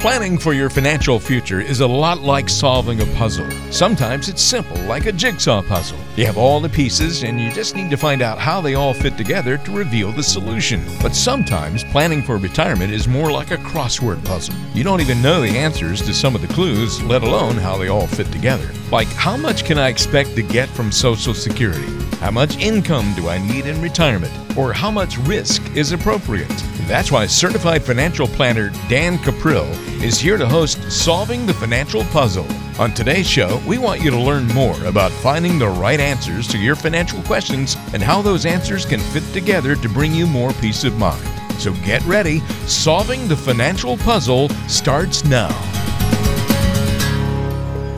Planning for your financial future is a lot like solving a puzzle. Sometimes it's simple, like a jigsaw puzzle. You have all the pieces, and you just need to find out how they all fit together to reveal the solution. But sometimes planning for retirement is more like a crossword puzzle. You don't even know the answers to some of the clues, let alone how they all fit together. Like, how much can I expect to get from Social Security? How much income do I need in retirement? Or how much risk is appropriate? That's why certified financial planner Dan Cuprill is here to host Solving the Financial Puzzle. On today's show, we want you to learn more about finding the right answers to your financial questions and how those answers can fit together to bring you more peace of mind. So get ready. Solving the Financial Puzzle starts now.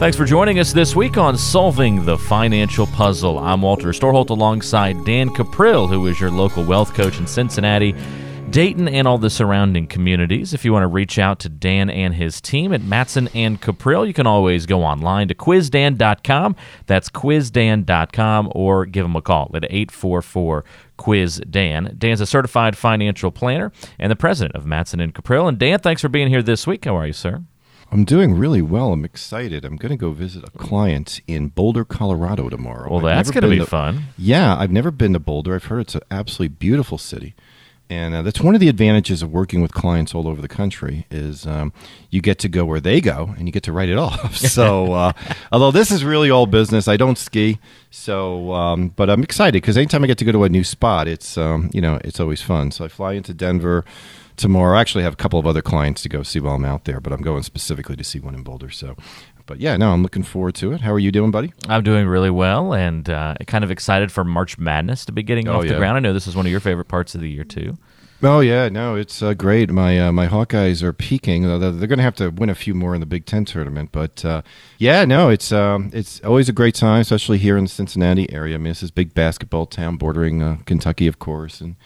Thanks for joining us this week on Solving the Financial Puzzle. I'm Walter Storholt alongside Dan Cuprill, who is your local wealth coach in Cincinnati. Dayton and all the surrounding communities. If you want to reach out to Dan and his team at Matson and Cuprill, you can always go online to quizdan.com. That's quizdan.com or give them a call at 844 Quiz Dan. Dan's a certified financial planner and the president of Matson and Cuprill. And Dan, thanks for being here this week. How are you, sir? I'm doing really well. I'm excited. I'm going to go visit a client in Boulder, Colorado tomorrow. Well, that's going to be fun. Yeah, I've never been to Boulder. I've heard it's an absolutely beautiful city. And uh, that's one of the advantages of working with clients all over the country is um, you get to go where they go and you get to write it off. so, uh, although this is really all business, I don't ski. So, um, but I'm excited because anytime I get to go to a new spot, it's um, you know it's always fun. So I fly into Denver tomorrow. I actually have a couple of other clients to go see while I'm out there, but I'm going specifically to see one in Boulder. So, but yeah, no, I'm looking forward to it. How are you doing, buddy? I'm doing really well, and uh, kind of excited for March Madness to be getting oh, off yeah. the ground. I know this is one of your favorite parts of the year too. Oh yeah, no, it's uh, great. My uh, my Hawkeyes are peaking. They're, going to have to win a few more in the Big Ten tournament, but uh, yeah, no, it's um, it's always a great time, especially here in the Cincinnati area. I mean, this is big basketball town, bordering uh, Kentucky, of course, and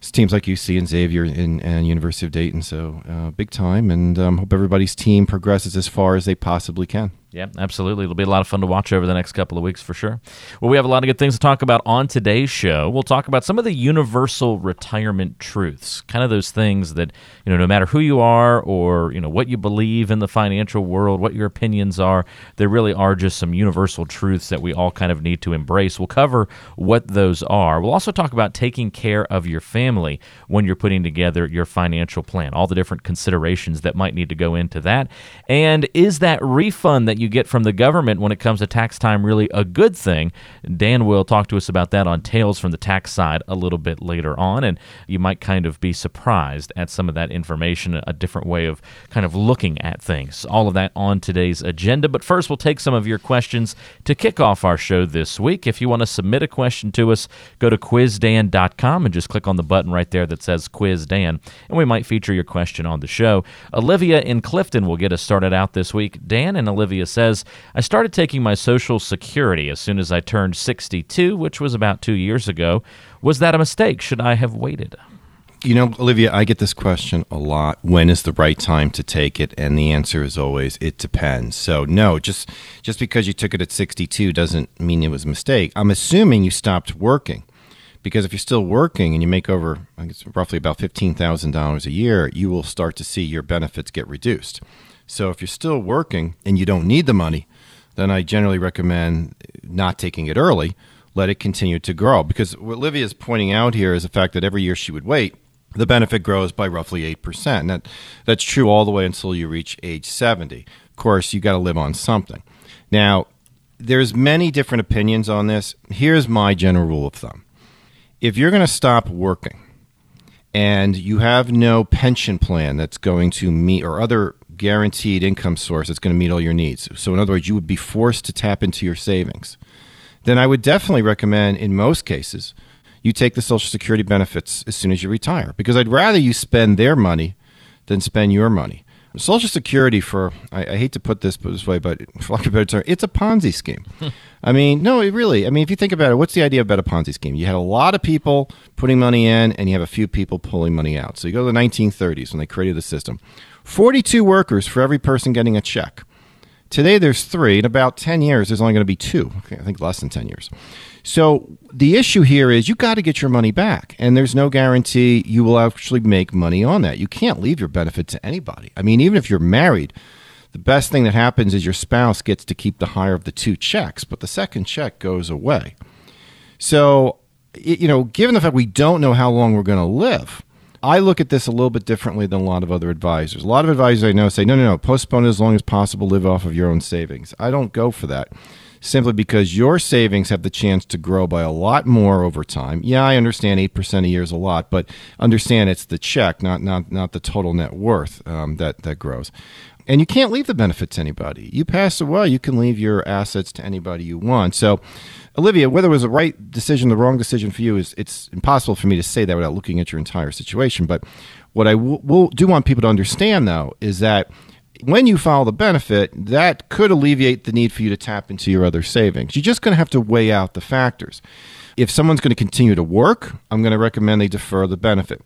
teams like UC and Xavier and, and University of Dayton. So uh, big time, and um, hope everybody's team progresses as far as they possibly can. Yeah, absolutely. It'll be a lot of fun to watch over the next couple of weeks for sure. Well, we have a lot of good things to talk about on today's show. We'll talk about some of the universal retirement truths, kind of those things that, you know, no matter who you are or, you know, what you believe in the financial world, what your opinions are, there really are just some universal truths that we all kind of need to embrace. We'll cover what those are. We'll also talk about taking care of your family when you're putting together your financial plan, all the different considerations that might need to go into that. And is that refund that you get from the government when it comes to tax time really a good thing? Dan will talk to us about that on Tales from the Tax Side a little bit later on, and you might kind of be surprised at some of that information, a different way of kind of looking at things. All of that on today's agenda. But first, we'll take some of your questions to kick off our show this week. If you want to submit a question to us, go to quizdan.com and just click on the button right there that says Quiz Dan, and we might feature your question on the show. Olivia in Clifton will get us started out this week. Dan and Olivia says, I started taking my Social Security as soon as I turned 62, which was about two years ago. Was that a mistake? Should I have waited? You know, Olivia, I get this question a lot. When is the right time to take it? And the answer is always it depends. So no, just just because you took it at 62 doesn't mean it was a mistake. I'm assuming you stopped working. Because if you're still working and you make over I guess roughly about $15,000 a year, you will start to see your benefits get reduced. So if you're still working and you don't need the money, then I generally recommend not taking it early. Let it continue to grow. Because what Olivia is pointing out here is the fact that every year she would wait, the benefit grows by roughly 8%. That, that's true all the way until you reach age 70. Of course, you got to live on something. Now, there's many different opinions on this. Here's my general rule of thumb. If you're going to stop working and you have no pension plan that's going to meet or other guaranteed income source that's going to meet all your needs. So, in other words, you would be forced to tap into your savings. Then I would definitely recommend, in most cases, you take the Social Security benefits as soon as you retire because I'd rather you spend their money than spend your money. Social Security, for I, I, hate to put this this way, but for lack of a better term, it's a Ponzi scheme. I mean, no, it really. I mean, if you think about it, what's the idea about a Ponzi scheme? You had a lot of people putting money in, and you have a few people pulling money out. So you go to the 1930s when they created the system. 42 workers for every person getting a check. Today there's three. In about 10 years, there's only going to be two. I think less than 10 years. So the issue here is you got to get your money back, and there's no guarantee you will actually make money on that. You can't leave your benefit to anybody. I mean, even if you're married, the best thing that happens is your spouse gets to keep the higher of the two checks, but the second check goes away. So, you know, given the fact we don't know how long we're going to live, I look at this a little bit differently than a lot of other advisors. A lot of advisors I know say, no, no, no, postpone it as long as possible, live off of your own savings. I don't go for that simply because your savings have the chance to grow by a lot more over time. Yeah, I understand 8% a year is a lot, but understand it's the check, not, not, not the total net worth um, that, that grows. And you can't leave the benefit to anybody. You pass away, you can leave your assets to anybody you want. So, Olivia, whether it was the right decision, the wrong decision for you, is it's impossible for me to say that without looking at your entire situation. But what I will do want people to understand, though, is that when you file the benefit, that could alleviate the need for you to tap into your other savings. You're just going to have to weigh out the factors. If someone's going to continue to work, I'm going to recommend they defer the benefit.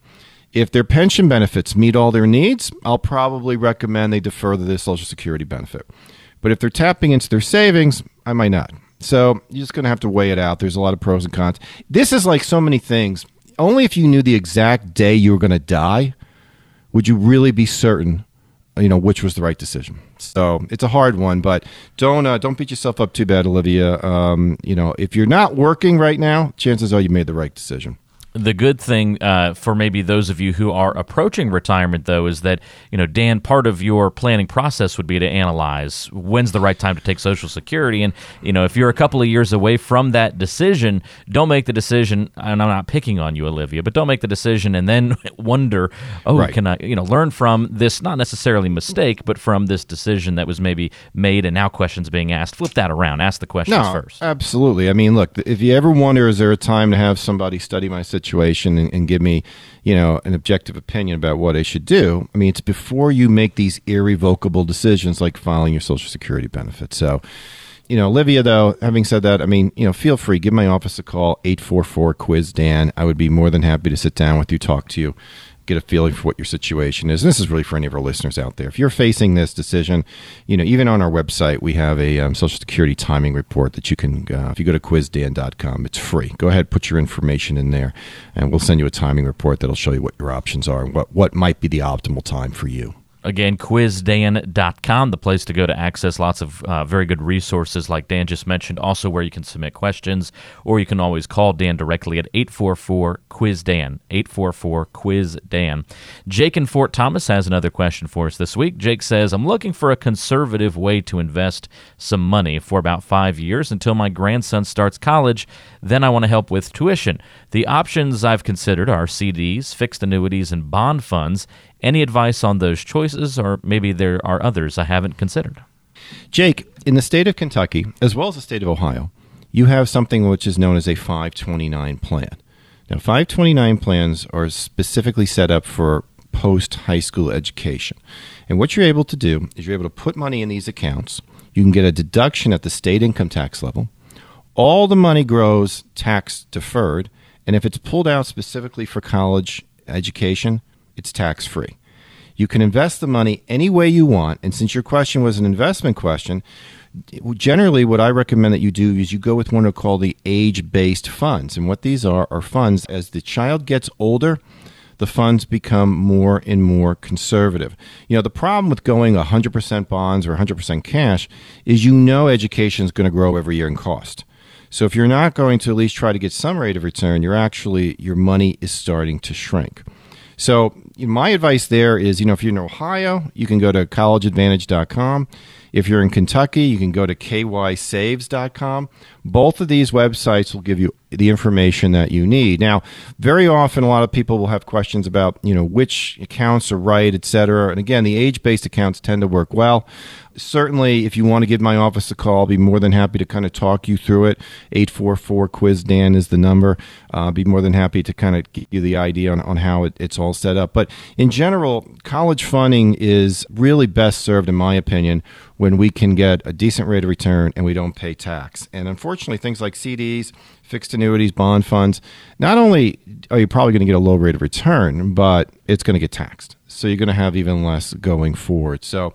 If their pension benefits meet all their needs, I'll probably recommend they defer the Social Security benefit. But if they're tapping into their savings, I might not. So you're just going to have to weigh it out. There's a lot of pros and cons. This is like so many things. Only if you knew the exact day you were going to die would you really be certain, you know, which was the right decision. So it's a hard one, but don't uh, don't beat yourself up too bad, Olivia. Um, you know, if you're not working right now, chances are you made the right decision the good thing uh, for maybe those of you who are approaching retirement, though, is that you know, Dan, part of your planning process would be to analyze when's the right time to take Social Security, and you know, if you're a couple of years away from that decision, don't make the decision. And I'm not picking on you, Olivia, but don't make the decision and then wonder, oh, right. can I, you know, learn from this not necessarily mistake, but from this decision that was maybe made, and now questions being asked. Flip that around. Ask the questions no, first. Absolutely. I mean, look, if you ever wonder, is there a time to have somebody study my situation? Situation and, and give me, you know, an objective opinion about what I should do. I mean, it's before you make these irrevocable decisions like filing your Social Security benefit. So, you know, Olivia, though, having said that, I mean, you know, feel free, give my office a call, 844 Quiz Dan. I would be more than happy to sit down with you, talk to you, get a feeling for what your situation is. And this is really for any of our listeners out there. If you're facing this decision, you know, even on our website, we have a um, Social Security timing report that you can, uh, if you go to quizdan.com, it's free. Go ahead, put your information in there, and we'll send you a timing report that'll show you what your options are and what, what might be the optimal time for you. Again, quizdan.com, the place to go to access lots of uh, very good resources like Dan just mentioned, also where you can submit questions, or you can always call Dan directly at 844 Quiz Dan. 844 Quiz Dan. Jake in Fort Thomas has another question for us this week. Jake says, I'm looking for a conservative way to invest some money for about five years until my grandson starts college. Then I want to help with tuition. The options I've considered are CDs, fixed annuities, and bond funds. Any advice on those choices, or maybe there are others I haven't considered? Jake, in the state of Kentucky, as well as the state of Ohio, you have something which is known as a 529 plan. Now, 529 plans are specifically set up for post high school education. And what you're able to do is you're able to put money in these accounts. You can get a deduction at the state income tax level. All the money grows tax deferred. And if it's pulled out specifically for college education, it's tax free. You can invest the money any way you want. And since your question was an investment question, generally what I recommend that you do is you go with one called the age based funds. And what these are are funds as the child gets older, the funds become more and more conservative. You know, the problem with going 100% bonds or 100% cash is you know education is going to grow every year in cost. So if you're not going to at least try to get some rate of return, you're actually your money is starting to shrink. So my advice there is, you know, if you're in Ohio, you can go to collegeadvantage.com. If you're in Kentucky, you can go to kysaves.com. Both of these websites will give you the information that you need. Now, very often, a lot of people will have questions about, you know, which accounts are right, et cetera. And again, the age-based accounts tend to work well certainly, if you want to give my office a call, I'll be more than happy to kind of talk you through it. 844 Quiz Dan is the number. Uh, be more than happy to kind of give you the idea on, on how it, it's all set up. But in general, college funding is really best served, in my opinion, when we can get a decent rate of return and we don't pay tax. And unfortunately, things like CDs, fixed annuities, bond funds, not only are you probably going to get a low rate of return, but it's going to get taxed. so you're going to have even less going forward. So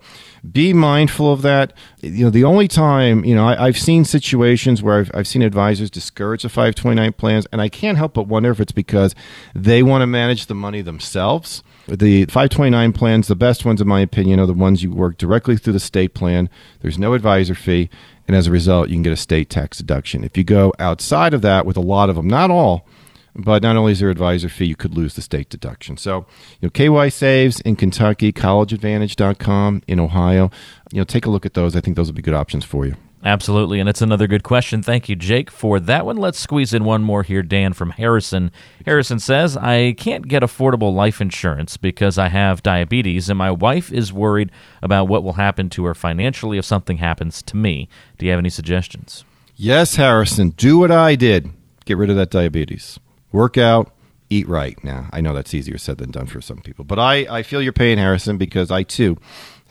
be mindful of that. You know, the only time, you know, I, have seen situations where I've, I've seen advisors discourage the 529 plans, and I can't help but wonder if it's because they want to manage the money themselves. The 529 plans, the best ones, in my opinion, are the ones you work directly through the state plan. There's no advisor fee, and as a result, you can get a state tax deduction. If you go outside of that with a lot of them, not all, but not only is there advisor fee, you could lose the state deduction. So, you know, KY Saves in Kentucky, collegeadvantage.com in Ohio. You know, take a look at those. I think those will be good options for you. Absolutely, and it's another good question. Thank you, Jake, for that one. Let's squeeze in one more here. Dan from Harrison. Harrison says, I can't get affordable life insurance because I have diabetes, and my wife is worried about what will happen to her financially if something happens to me. Do you have any suggestions? Yes, Harrison. Do what I did get rid of that diabetes work out, eat right. Now, I know that's easier said than done for some people, but I, I feel your pain, Harrison, because I too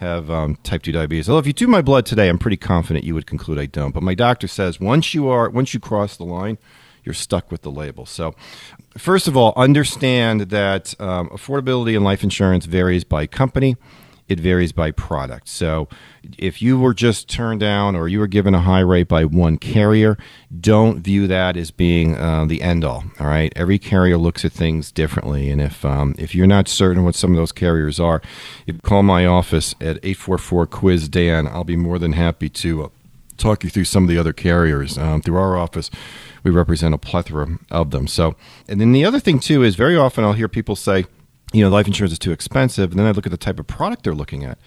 have um, type 2 diabetes. Although if you do my blood today, I'm pretty confident you would conclude I don't. But my doctor says once you are once you cross the line, you're stuck with the label. So, first of all, understand that um, affordability in life insurance varies by company it varies by product. So if you were just turned down or you were given a high rate by one carrier, don't view that as being uh, the end all. All right, every carrier looks at things differently, and if um, if you're not certain what some of those carriers are, you call my office at eight four four quiz Dan. I'll be more than happy to. Uh, talk you through some of the other carriers um, through our office we represent a plethora of them so and then the other thing too is very often i'll hear people say you know, life insurance is too expensive. And then I look at the type of product they're looking at.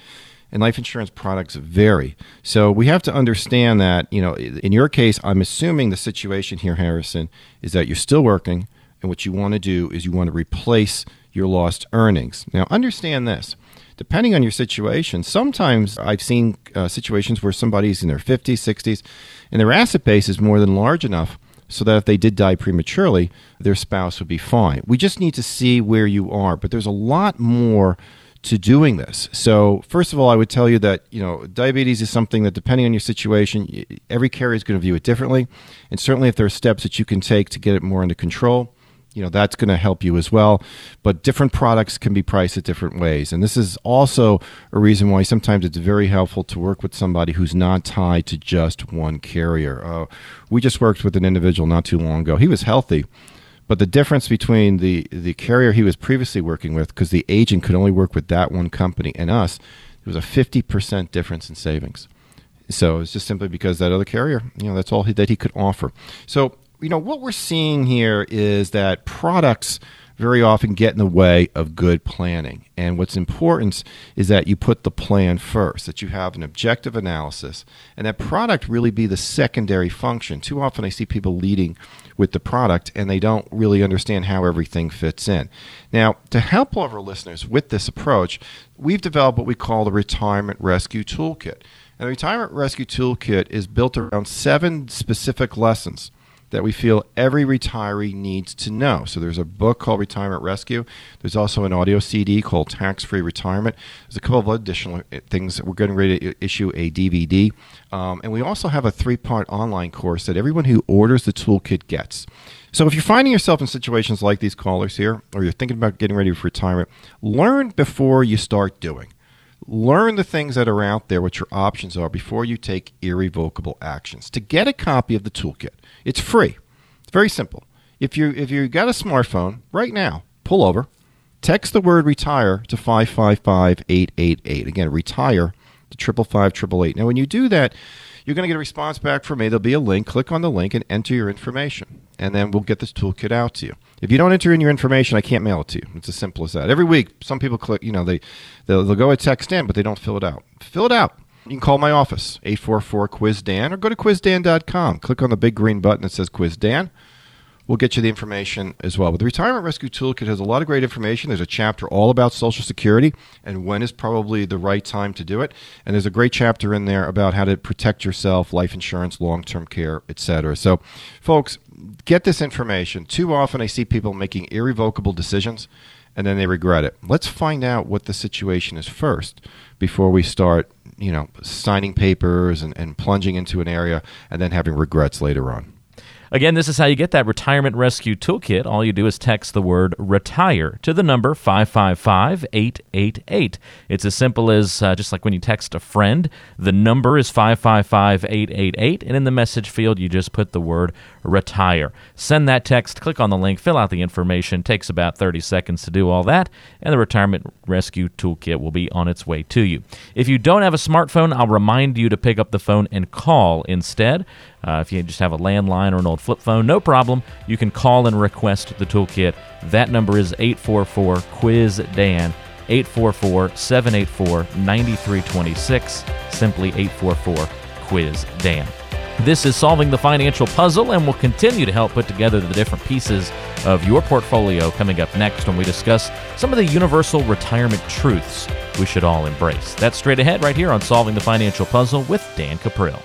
And life insurance products vary. So we have to understand that, you know, in your case, I'm assuming the situation here, Harrison, is that you're still working. And what you want to do is you want to replace your lost earnings. Now, understand this. Depending on your situation, sometimes I've seen uh, situations where somebody's in their 50s, 60s, and their asset base is more than large enough so that if they did die prematurely, their spouse would be fine. We just need to see where you are, but there's a lot more to doing this. So, first of all, I would tell you that, you know, diabetes is something that depending on your situation, every carrier is going to view it differently. And certainly if there are steps that you can take to get it more under control, you know that's going to help you as well. But different products can be priced at different ways. And this is also a reason why sometimes it's very helpful to work with somebody who's not tied to just one carrier. Uh, we just worked with an individual not too long ago. He was healthy but the difference between the the carrier he was previously working with because the agent could only work with that one company and us there was a 50% difference in savings. So it's just simply because that other carrier you know that's all he, that he could offer. So you know, what we're seeing here is that products very often get in the way of good planning. And what's important is that you put the plan first, that you have an objective analysis, and that product really be the secondary function. Too often I see people leading with the product and they don't really understand how everything fits in. Now, to help all of our listeners with this approach, we've developed what we call the Retirement Rescue Toolkit. And the Retirement Rescue Toolkit is built around seven specific lessons that we feel every retiree needs to know. So there's a book called Retirement Rescue. There's also an audio CD called Tax Free Retirement. There's a couple of additional uh, things. We're getting ready to issue a DVD. Um, and we also have a three part online course that everyone who orders the toolkit gets. So if you're finding yourself in situations like these callers here, or you're thinking about getting ready for retirement, learn before you start doing. Learn the things that are out there, what your options are, before you take irrevocable actions. To get a copy of the toolkit, it's free. It's very simple. If you if you got a smartphone right now, pull over, text the word retire to 555-888. Again, retire to triple five triple eight. Now when you do that, you're going to get a response back from me. There'll be a link. Click on the link and enter your information, and then we'll get this toolkit out to you. If you don't enter in your information, I can't mail it to you. It's as simple as that. Every week, some people click. You know, they they'll, they'll go a text in, but they don't fill it out. Fill it out. You can call my office, 844 Quiz Dan, or go to quizdan.com. Click on the big green button that says Quiz Dan. We'll get you the information as well. But the Retirement Rescue Toolkit has a lot of great information. There's a chapter all about Social Security and when is probably the right time to do it. And there's a great chapter in there about how to protect yourself, life insurance, long term care, etc. So, folks, get this information. Too often I see people making irrevocable decisions and then they regret it. Let's find out what the situation is first before we start, you know, signing papers and, and plunging into an area and then having regrets later on. Again, this is how you get that retirement rescue toolkit. All you do is text the word retire to the number 555 888. It's as simple as uh, just like when you text a friend, the number is 555 888, and in the message field, you just put the word retire. Send that text, click on the link, fill out the information. Takes about 30 seconds to do all that, and the retirement rescue toolkit will be on its way to you. If you don't have a smartphone, I'll remind you to pick up the phone and call instead. Uh, if you just have a landline or an old flip phone, no problem. You can call and request the toolkit. That number is 844 Quiz Dan. 844 784 9326. Simply 844 Quiz Dan. This is Solving the Financial Puzzle, and we'll continue to help put together the different pieces of your portfolio coming up next when we discuss some of the universal retirement truths we should all embrace. That's straight ahead right here on Solving the Financial Puzzle with Dan Cuprill.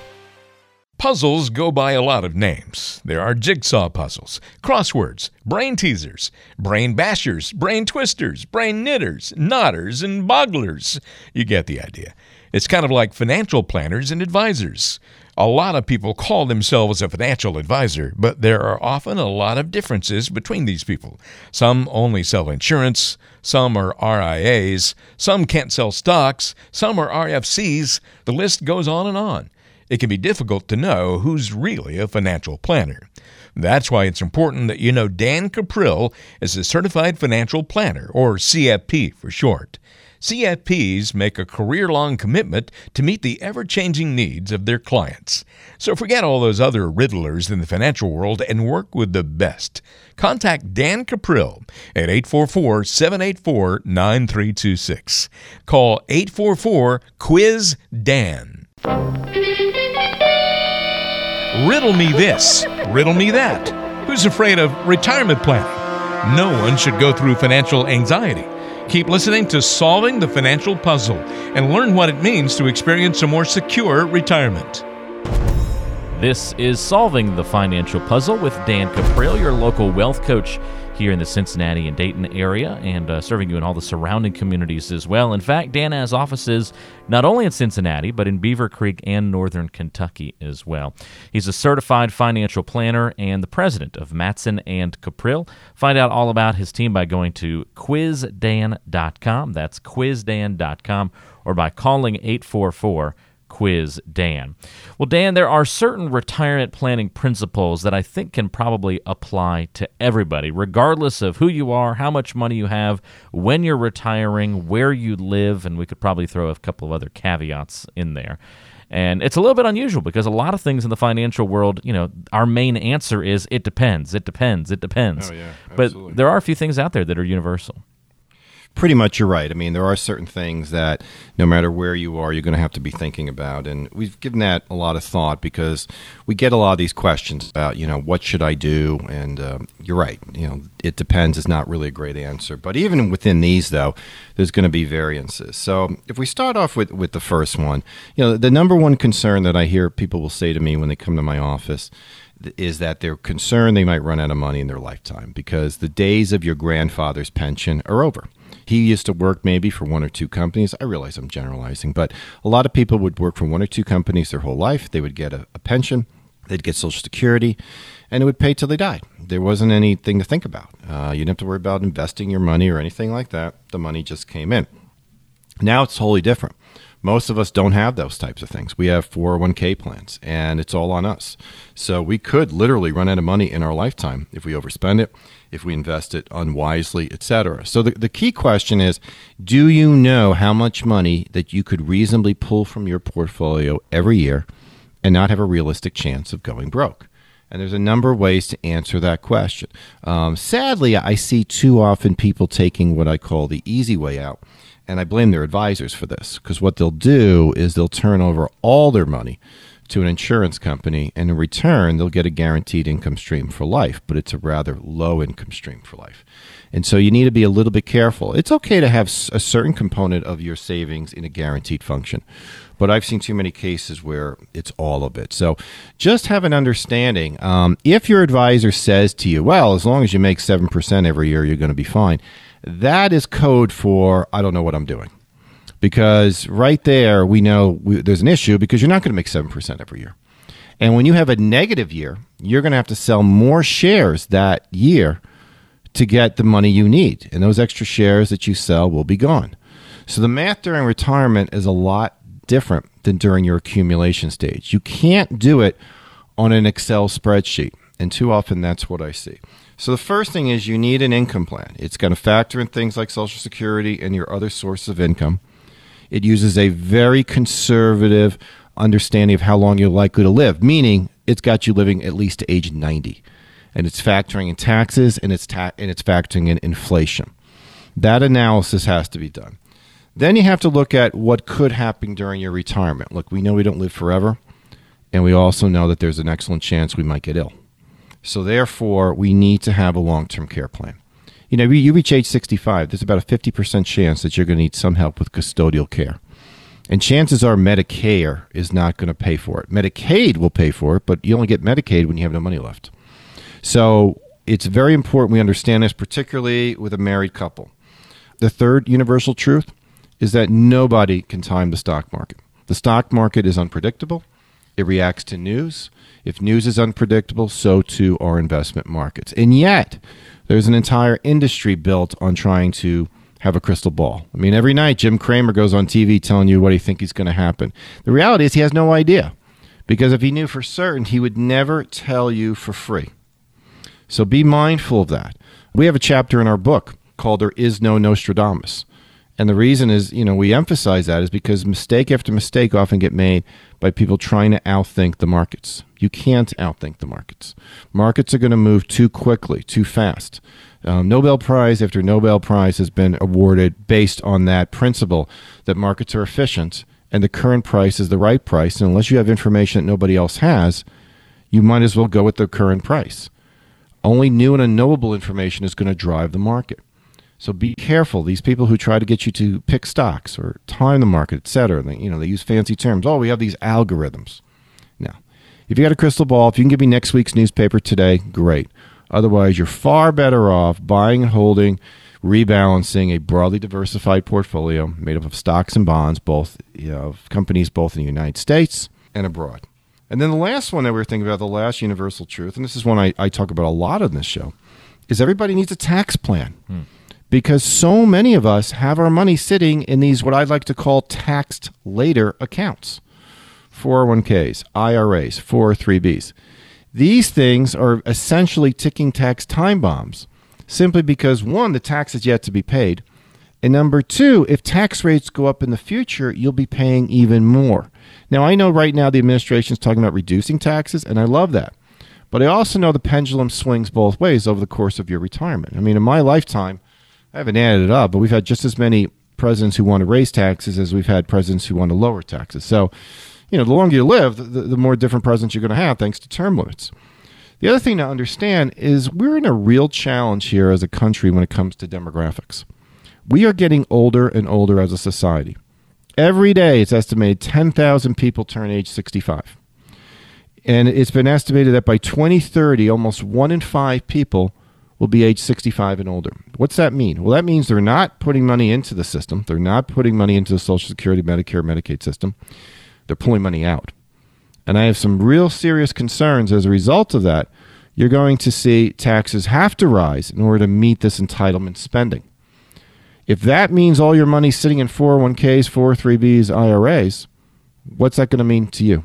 Puzzles go by a lot of names. There are jigsaw puzzles, crosswords, brain teasers, brain bashers, brain twisters, brain knitters, knotters, and bogglers. You get the idea. It's kind of like financial planners and advisors. A lot of people call themselves a financial advisor, but there are often a lot of differences between these people. Some only sell insurance, some are RIAs, some can't sell stocks, some are RFCs. The list goes on and on it can be difficult to know who's really a financial planner. That's why it's important that you know Dan Cuprill is a certified financial planner, or CFP for short. CFPs make a career long commitment to meet the ever changing needs of their clients. So forget all those other riddlers in the financial world and work with the best. Contact Dan Cuprill at 844 784 9326. Call 844 Quiz Dan. Riddle me this, riddle me that. Who's afraid of retirement planning? No one should go through financial anxiety. Keep listening to Solving the Financial Puzzle and learn what it means to experience a more secure retirement. This is Solving the Financial Puzzle with Dan Cuprill, your local wealth coach here in the Cincinnati and Dayton area and uh, serving you in all the surrounding communities as well. In fact, Dan has offices not only in Cincinnati, but in Beavercreek and Northern Kentucky as well. He's a certified financial planner and the president of Matson and Cuprill. Find out all about his team by going to quizdan.com. That's quizdan.com or by calling 844- quiz Dan. Well, Dan, there are certain retirement planning principles that I think can probably apply to everybody, regardless of who you are, how much money you have, when you're retiring, where you live, and we could probably throw a couple of other caveats in there. And it's a little bit unusual because a lot of things in the financial world, you know, our main answer is it depends, it depends, it depends. Oh, yeah, but there are a few things out there that are universal pretty much you're right. I mean, there are certain things that no matter where you are, you're going to have to be thinking about. And we've given that a lot of thought because we get a lot of these questions about, you know, what should I do? And uh, you're right. You know, it depends is not really a great answer. But even within these, though, there's going to be variances. So if we start off with, with the first one, you know, the number one concern that I hear people will say to me when they come to my office is that they're concerned they might run out of money in their lifetime because the days of your grandfather's pension are over. He used to work maybe for one or two companies. I realize I'm generalizing, but a lot of people would work for one or two companies their whole life. They would get a, a pension, they'd get Social Security, and it would pay till they died. There wasn't anything to think about. Uh, you didn't have to worry about investing your money or anything like that. The money just came in. Now it's totally different. Most of us don't have those types of things. We have 401k plans, and it's all on us. So we could literally run out of money in our lifetime if we overspend it if we invest it unwisely, etc. So the, the key question is do you know how much money that you could reasonably pull from your portfolio every year and not have a realistic chance of going broke? And there's a number of ways to answer that question. Um, sadly, I see too often people taking what I call the easy way out. And I blame their advisors for this because what they'll do is they'll turn over all their money to an insurance company, and in return, they'll get a guaranteed income stream for life, but it's a rather low income stream for life. And so you need to be a little bit careful. It's okay to have a certain component of your savings in a guaranteed function, but I've seen too many cases where it's all of it. So just have an understanding. Um, if your advisor says to you, well, as long as you make 7% every year, you're going to be fine, that is code for I don't know what I'm doing because right there we know we, there's an issue because you're not going to make 7% every year. And when you have a negative year, you're going to have to sell more shares that year to get the money you need. And those extra shares that you sell will be gone. So the math during retirement is a lot different than during your accumulation stage. You can't do it on an Excel spreadsheet. And too often that's what I see. So the first thing is you need an income plan. It's going to factor in things like Social Security and your other sources of income. It uses a very conservative understanding of how long you're likely to live, meaning it's got you living at least to age 90. And it's factoring in taxes and it's ta- and it's factoring in inflation. That analysis has to be done. Then you have to look at what could happen during your retirement. Look, we know we don't live forever, and we also know that there's an excellent chance we might get ill. So therefore, we need to have a long-term care plan. You know, you reach age 65, there's about a 50% chance that you're going to need some help with custodial care. And chances are Medicare is not going to pay for it. Medicaid will pay for it, but you only get Medicaid when you have no money left. So it's very important we understand this, particularly with a married couple. The third universal truth is that nobody can time the stock market. The stock market is unpredictable, it reacts to news. If news is unpredictable, so too are investment markets. And yet, there's an entire industry built on trying to have a crystal ball. I mean, every night Jim Cramer goes on TV telling you what he thinks is going to happen. The reality is he has no idea because if he knew for certain, he would never tell you for free. So be mindful of that. We have a chapter in our book called There Is No Nostradamus. And the reason is, you know, we emphasize that is because mistake after mistake often get made by people trying to outthink the markets. You can't outthink the markets. Markets are going to move too quickly, too fast. Um, Nobel Prize after Nobel Prize has been awarded based on that principle that markets are efficient and the current price is the right price. And unless you have information that nobody else has, you might as well go with the current price. Only new and unknowable information is going to drive the market. So be careful. These people who try to get you to pick stocks or time the market, etc. They, you know, they use fancy terms. Oh, we have these algorithms. Now, if you got a crystal ball, if you can give me next week's newspaper today, great. Otherwise, you're far better off buying and holding, rebalancing a broadly diversified portfolio made up of stocks and bonds, both you know, of companies both in the United States and abroad. And then the last one that we are thinking about, the last universal truth, and this is one I, I talk about a lot on this show, is everybody needs a tax plan. Hmm because so many of us have our money sitting in these what I'd like to call taxed later accounts 401ks, IRAs, 403bs. These things are essentially ticking tax time bombs simply because one, the tax is yet to be paid. And number two, if tax rates go up in the future, you'll be paying even more. Now, I know right now the administration is talking about reducing taxes, and I love that. But I also know the pendulum swings both ways over the course of your retirement. I mean, in my lifetime, I haven't added it up, but we've had just as many presidents who want to raise taxes as we've had presidents who want to lower taxes. So, you know, the longer you live, the, the more different presidents you're going to have thanks to term limits. The other thing to understand is we're in a real challenge here as a country when it comes to demographics. We are getting older and older as a society. Every day, it's estimated 10,000 people turn age 65. And it's been estimated that by 2030, almost one in five people will be age 65 and older. What's that mean? Well, that means they're not putting money into the system. They're not putting money into the Social Security, Medicare, Medicaid system. They're pulling money out. And I have some real serious concerns as a result of that. You're going to see taxes have to rise in order to meet this entitlement spending. If that means all your money sitting in 401ks, 403bs, IRAs, what's that going to mean to you?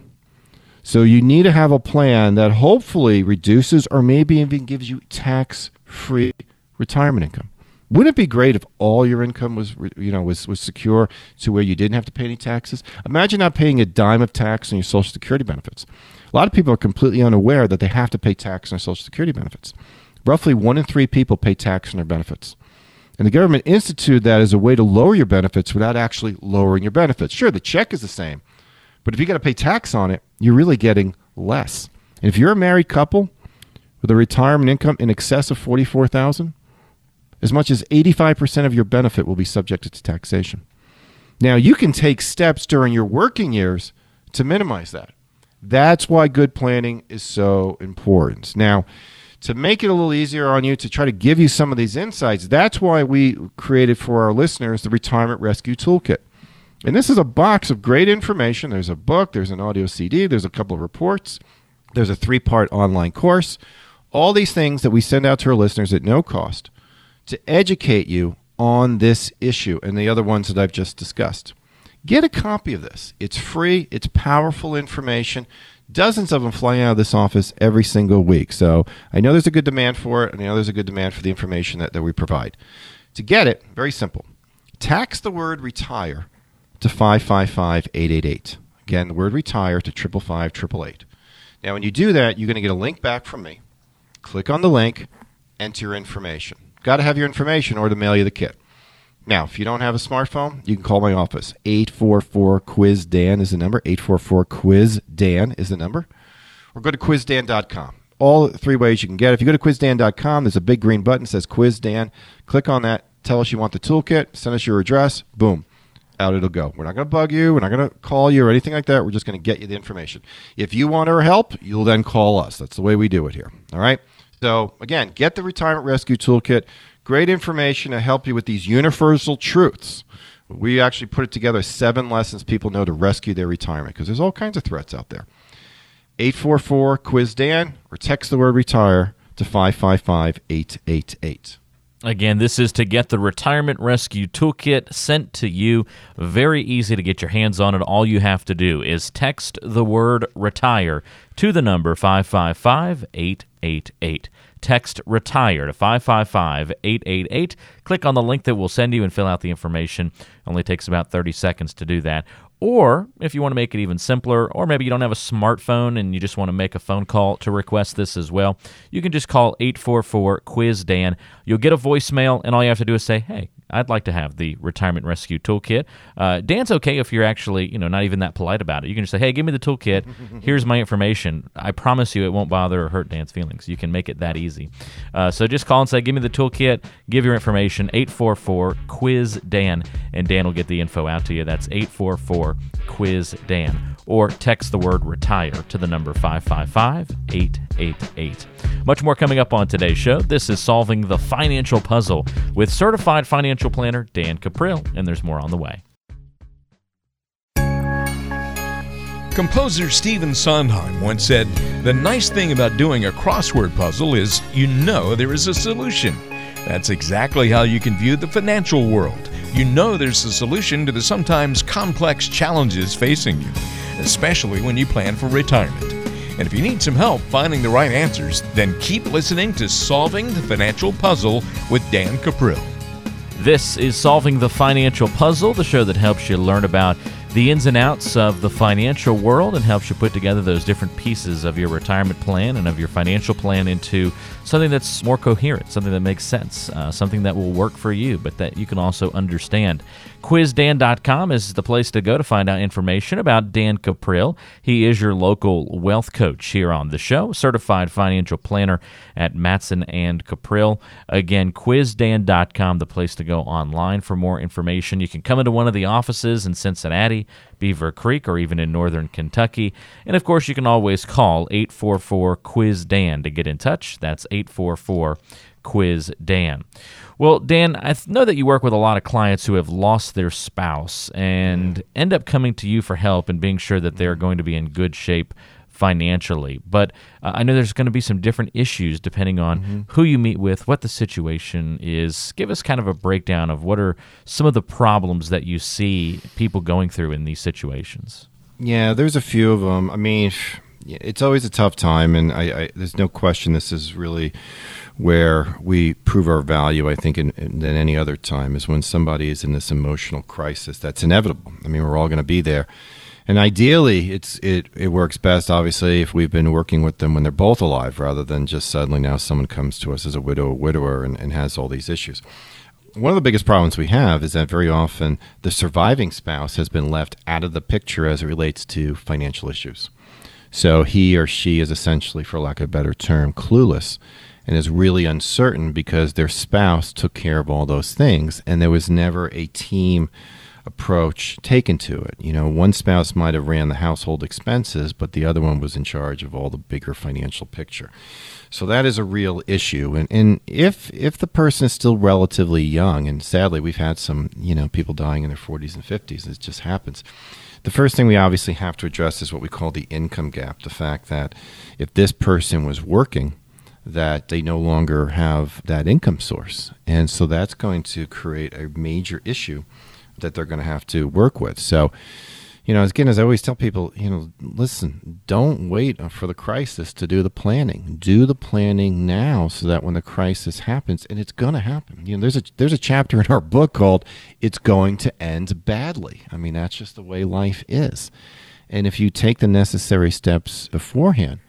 So you need to have a plan that hopefully reduces or maybe even gives you tax free retirement income. Wouldn't it be great if all your income was, you know, was, was secure to where you didn't have to pay any taxes? Imagine not paying a dime of tax on your Social Security benefits. A lot of people are completely unaware that they have to pay tax on their Social Security benefits. Roughly one in three people pay tax on their benefits. And the government instituted that as a way to lower your benefits without actually lowering your benefits. Sure, the check is the same, but if you got to pay tax on it, you're really getting less. And if you're a married couple with a retirement income in excess of 44,000, as much as 85% of your benefit will be subjected to taxation. Now, you can take steps during your working years to minimize that. That's why good planning is so important. Now, to make it a little easier on you to try to give you some of these insights, that's why we created for our listeners the Retirement Rescue Toolkit. And this is a box of great information. There's a book, there's an audio CD, there's a couple of reports. There's a three part online course. All these things that we send out to our listeners at no cost to educate you on this issue and the other ones that I've just discussed. Get a copy of this. It's free, it's powerful information. Dozens of them flying out of this office every single week. So I know there's a good demand for it, and I know there's a good demand for the information that, that we provide. To get it, very simple. Tax the word retire to 555 888. Again, the word retire to 555 888. Now, when you do that, you're going to get a link back from me. Click on the link, enter your information. Got to have your information or to mail you the kit. Now, if you don't have a smartphone, you can call my office. 844 Quiz Dan is the number. 844 Quiz Dan is the number. Or go to quizdan.com. All three ways you can get it. If you go to quizdan.com, there's a big green button that says Quiz Dan. Click on that. Tell us you want the toolkit. Send us your address. Boom. Out it'll go. We're not going to bug you. We're not going to call you or anything like that. We're just going to get you the information. If you want our help, you'll then call us. That's the way we do it here. All right? So, again, get the Retirement Rescue Toolkit. Great information to help you with these universal truths. We actually put it together seven lessons people know to rescue their retirement because there's all kinds of threats out there. 844 Quiz Dan or text the word retire to 555 888. Again, this is to get the Retirement Rescue Toolkit sent to you. Very easy to get your hands on it. All you have to do is text the word retire to the number 555 888. Text retire to 555 888. Click on the link that will send you and fill out the information. Only takes about 30 seconds to do that. Or if you want to make it even simpler, or maybe you don't have a smartphone and you just want to make a phone call to request this as well, you can just call 844 Quiz Dan. You'll get a voicemail, and all you have to do is say, Hey, I'd like to have the retirement rescue toolkit. Uh, Dan's okay if you're actually, you know, not even that polite about it. You can just say, "Hey, give me the toolkit. Here's my information." I promise you, it won't bother or hurt Dan's feelings. You can make it that easy. Uh, so just call and say, "Give me the toolkit. Give your information." Eight four four quiz Dan, and Dan will get the info out to you. That's eight four four quiz Dan, or text the word retire to the number 555 888. Much more coming up on today's show. This is Solving the Financial Puzzle with certified financial planner Dan Cuprill, and there's more on the way. Composer Stephen Sondheim once said, The nice thing about doing a crossword puzzle is you know there is a solution. That's exactly how you can view the financial world. You know there's a solution to the sometimes complex challenges facing you, especially when you plan for retirement. And if you need some help finding the right answers, then keep listening to Solving the Financial Puzzle with Dan Cuprill. This is Solving the Financial Puzzle, the show that helps you learn about the ins and outs of the financial world and helps you put together those different pieces of your retirement plan and of your financial plan into something that's more coherent, something that makes sense, uh, something that will work for you, but that you can also understand. QuizDan.com is the place to go to find out information about Dan Cuprill. He is your local wealth coach here on the show, certified financial planner at Matson and Cuprill. Again, QuizDan.com, the place to go online for more information. You can come into one of the offices in Cincinnati, Beavercreek, or even in northern Kentucky. And of course, you can always call 844 Quiz Dan to get in touch. That's 844 Quiz Dan. Well, Dan, I know that you work with a lot of clients who have lost their spouse and end up coming to you for help and being sure that they're going to be in good shape financially. But uh, I know there's going to be some different issues depending on mm-hmm. who you meet with, what the situation is. Give us kind of a breakdown of what are some of the problems that you see people going through in these situations. Yeah, there's a few of them. I mean, it's always a tough time, and I, I, there's no question this is really where we prove our value, I think, in, in, than any other time is when somebody is in this emotional crisis. That's inevitable. I mean, we're all going to be there. And ideally, it's it, it works best, obviously, if we've been working with them when they're both alive, rather than just suddenly now someone comes to us as a widow or widower and, and has all these issues. One of the biggest problems we have is that very often the surviving spouse has been left out of the picture as it relates to financial issues. So he or she is essentially, for lack of a better term, clueless and is really uncertain because their spouse took care of all those things and there was never a team approach taken to it. You know, one spouse might have ran the household expenses, but the other one was in charge of all the bigger financial picture. So that is a real issue. And, and if if the person is still relatively young, and sadly we've had some you know people dying in their 40s and 50s, it just happens. The first thing we obviously have to address is what we call the income gap. The fact that if this person was working, that they no longer have that income source. And so that's going to create a major issue that they're going to have to work with. So you know, again, as I always tell people, you know, listen, don't wait for the crisis to do the planning. Do the planning now, so that when the crisis happens, and it's going to happen. You know, there's a there's a chapter in our book called "It's Going to End Badly." I mean, that's just the way life is. And if you take the necessary steps beforehand,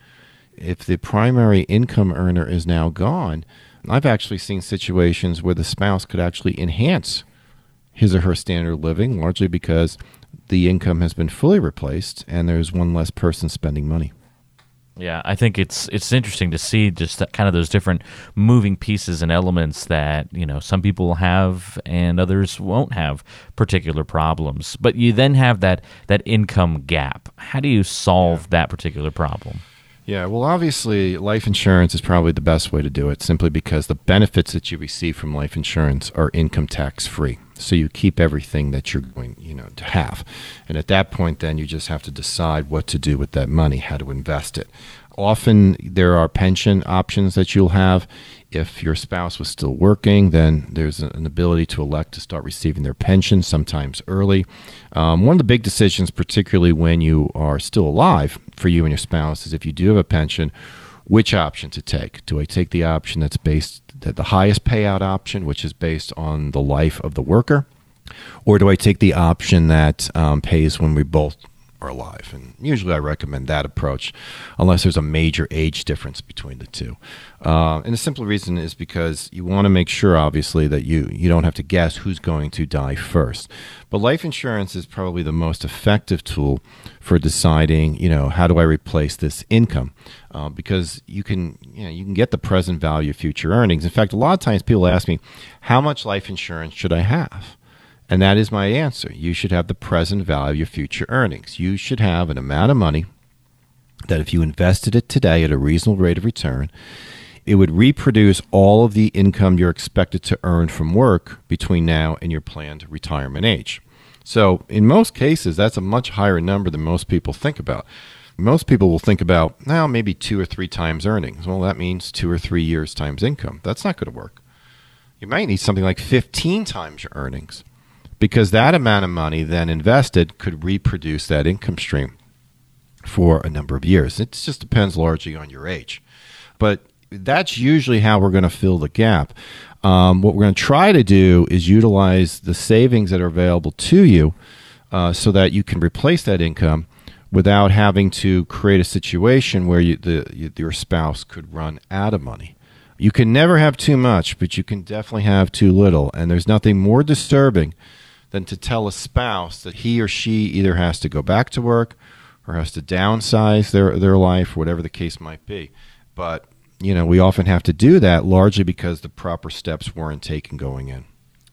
if the primary income earner is now gone, I've actually seen situations where the spouse could actually enhance his or her standard of living, largely because the income has been fully replaced and there's one less person spending money. Yeah, I think it's it's interesting to see just that kind of those different moving pieces and elements that you know some people have and others won't have particular problems. But you then have that that income gap. How do you solve yeah. that particular problem? Yeah, well, obviously, life insurance is probably the best way to do it simply because the benefits that you receive from life insurance are income tax free. So you keep everything that you're going, you know, to have. And at that point then you just have to decide what to do with that money, how to invest it. Often there are pension options that you'll have. If your spouse was still working, then there's an ability to elect to start receiving their pension sometimes early. Um, one of the big decisions, particularly when you are still alive for you and your spouse, is if you do have a pension, which option to take. Do I take the option that's based that the highest payout option, which is based on the life of the worker, or do I take the option that um, pays when we both are alive? And usually I recommend that approach, unless there's a major age difference between the two. Uh, and the simple reason is because you want to make sure, obviously, that you, you don't have to guess who's going to die first. But life insurance is probably the most effective tool for deciding, you know, how do I replace this income? Uh, because you can, you know, you can get the present value of future earnings. In fact, a lot of times people ask me, how much life insurance should I have? And that is my answer. You should have the present value of your future earnings. You should have an amount of money that if you invested it today at a reasonable rate of return, it would reproduce all of the income you're expected to earn from work between now and your planned retirement age. So, in most cases, that's a much higher number than most people think about. Most people will think about, now, maybe two or three times earnings. Well, that means two or three years times income. That's not going to work. You might need something like 15 times your earnings because that amount of money then invested could reproduce that income stream for a number of years. It just depends largely on your age. But that's usually how we're going to fill the gap. Um, what we're going to try to do is utilize the savings that are available to you uh, so that you can replace that income without having to create a situation where you, the, your spouse could run out of money. You can never have too much, but you can definitely have too little. And there's nothing more disturbing than to tell a spouse that he or she either has to go back to work or has to downsize their, their life, whatever the case might be. But, you know, we often have to do that largely because the proper steps weren't taken going in.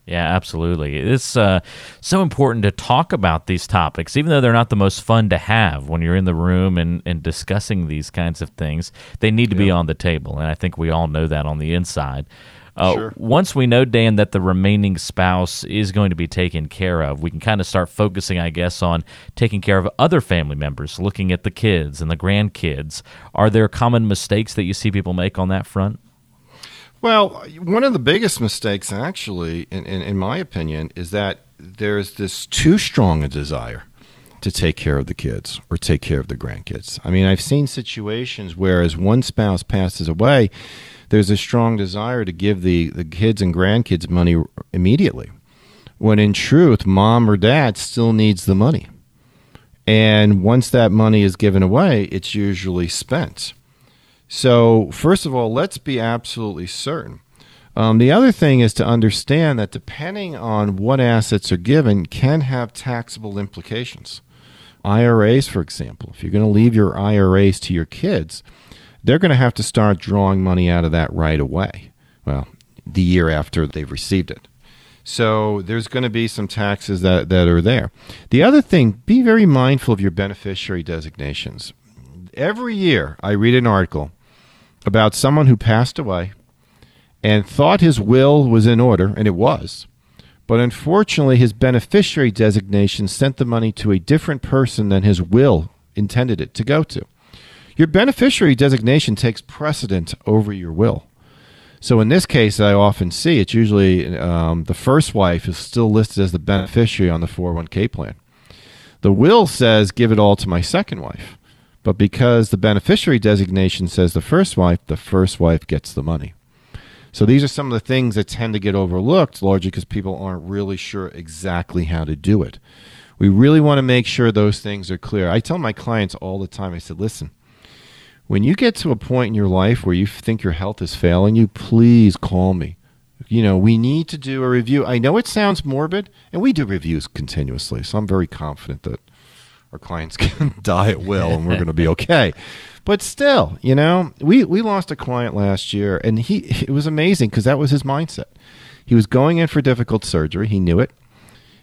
Yeah, absolutely. It's uh, so important to talk about these topics, even though they're not the most fun to have when you're in the room and, and discussing these kinds of things. They need to yeah. be on the table, and I think we all know that on the inside. Uh, sure. Once we know, Dan, that the remaining spouse is going to be taken care of, we can kind of start focusing, I guess, on taking care of other family members, looking at the kids and the grandkids. Are there common mistakes that you see people make on that front? Well, one of the biggest mistakes, actually, in, in, in my opinion, is that there's this too strong a desire to take care of the kids or take care of the grandkids. I mean, I've seen situations where, as one spouse passes away, there's a strong desire to give the, the kids and grandkids money immediately, when in truth, mom or dad still needs the money. And once that money is given away, it's usually spent. So, first of all, let's be absolutely certain. Um, the other thing is to understand that depending on what assets are given, can have taxable implications. IRAs, for example, if you're going to leave your IRAs to your kids, they're going to have to start drawing money out of that right away. Well, the year after they've received it. So there's going to be some taxes that, that are there. The other thing, be very mindful of your beneficiary designations. Every year, I read an article about someone who passed away and thought his will was in order, and it was. But unfortunately, his beneficiary designation sent the money to a different person than his will intended it to go to. Your beneficiary designation takes precedent over your will. So in this case, I often see it's usually um, the first wife is still listed as the beneficiary on the 401k plan. The will says give it all to my second wife. But because the beneficiary designation says the first wife, the first wife gets the money. So these are some of the things that tend to get overlooked largely because people aren't really sure exactly how to do it. We really want to make sure those things are clear. I tell my clients all the time I said, listen, when you get to a point in your life where you think your health is failing you, please call me. You know, we need to do a review. I know it sounds morbid, and we do reviews continuously, so I'm very confident that our clients can die at will and we're going to be okay. But still, you know, we, we lost a client last year, and he it was amazing because that was his mindset. He was going in for difficult surgery. He knew it.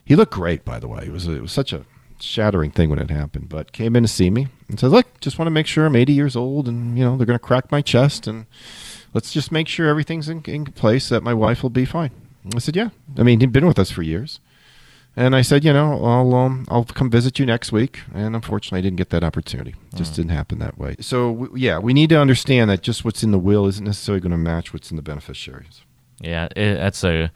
He looked great, by the way. It was it was such a shattering thing when it happened. But came in to see me and said, "Look, just want to make sure I'm 80 years old, and you know they're going to crack my chest, and let's just make sure everything's in, in place that my wife will be fine." I said, "Yeah." I mean, he'd been with us for years. And I said, you know, I'll um, I'll come visit you next week. And unfortunately, I didn't get that opportunity. It just mm. didn't happen that way. So w- yeah, we need to understand that just what's in the will isn't necessarily going to match what's in the beneficiaries. Yeah, it, that's a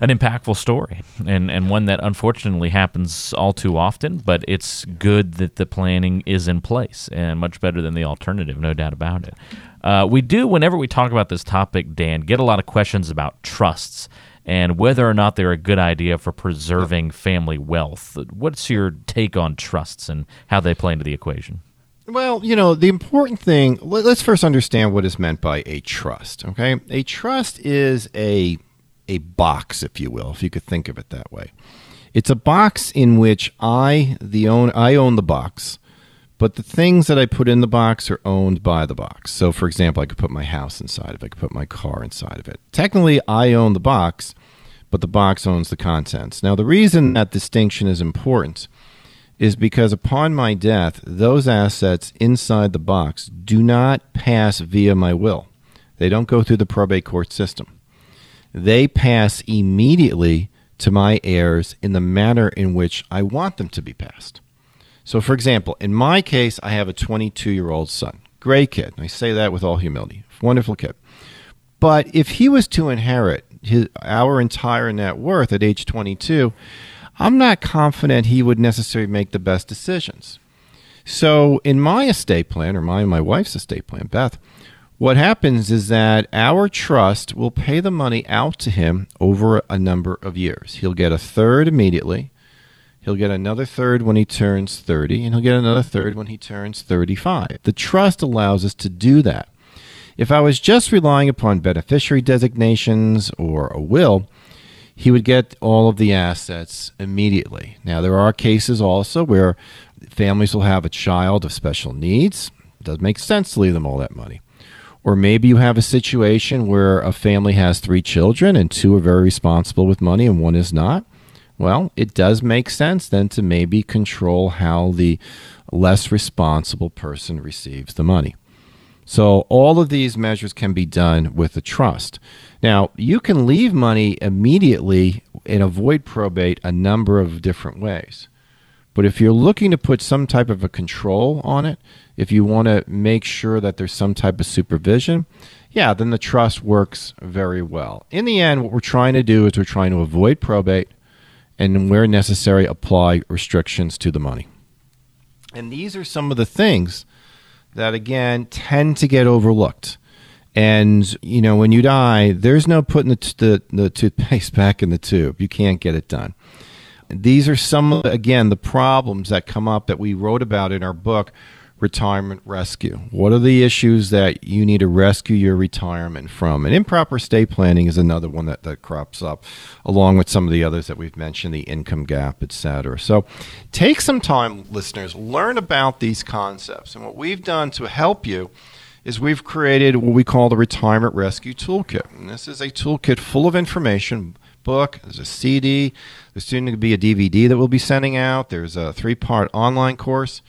an impactful story and and one that unfortunately happens all too often. But it's good that the planning is in place and much better than the alternative, no doubt about it. Uh, we do whenever we talk about this topic, Dan, get a lot of questions about trusts and whether or not they're a good idea for preserving family wealth. What's your take on trusts and how they play into the equation? Well, you know, the important thing, let's first understand what is meant by a trust, okay? A trust is a a box, if you will, if you could think of it that way. It's a box in which I the own I own the box but the things that I put in the box are owned by the box. So, for example, I could put my house inside of it, I could put my car inside of it. Technically, I own the box, but the box owns the contents. Now, the reason that distinction is important is because upon my death, those assets inside the box do not pass via my will. They don't go through the probate court system. They pass immediately to my heirs in the manner in which I want them to be passed. So, for example, in my case, I have a 22 year old son. Great kid. I say that with all humility. Wonderful kid. But if he was to inherit his, our entire net worth at age 22, I'm not confident he would necessarily make the best decisions. So, in my estate plan, or my my wife's estate plan, Beth, what happens is that our trust will pay the money out to him over a number of years. He'll get a third immediately. He'll get another third when he turns 30, and he'll get another third when he turns 35. The trust allows us to do that. If I was just relying upon beneficiary designations or a will, he would get all of the assets immediately. Now, there are cases also where families will have a child of special needs. It does make sense to leave them all that money. Or maybe you have a situation where a family has three children and two are very responsible with money and one is not. Well, it does make sense then to maybe control how the less responsible person receives the money. So, all of these measures can be done with a trust. Now, you can leave money immediately and avoid probate a number of different ways. But if you're looking to put some type of a control on it, if you want to make sure that there's some type of supervision, yeah, then the trust works very well. In the end, what we're trying to do is we're trying to avoid probate and where necessary, apply restrictions to the money. And these are some of the things that, again, tend to get overlooked. And, you know, when you die, there's no putting the, the, the toothpaste back in the tube. You can't get it done. These are some, again, the problems that come up that we wrote about in our book retirement rescue? What are the issues that you need to rescue your retirement from? And improper estate planning is another one that, that crops up, along with some of the others that we've mentioned, the income gap, etc. So take some time, listeners, learn about these concepts. And what we've done to help you is we've created what we call the Retirement Rescue Toolkit. And this is a toolkit full of information book, there's a CD, there's soon to be a DVD that we'll be sending out, there's a three part online course.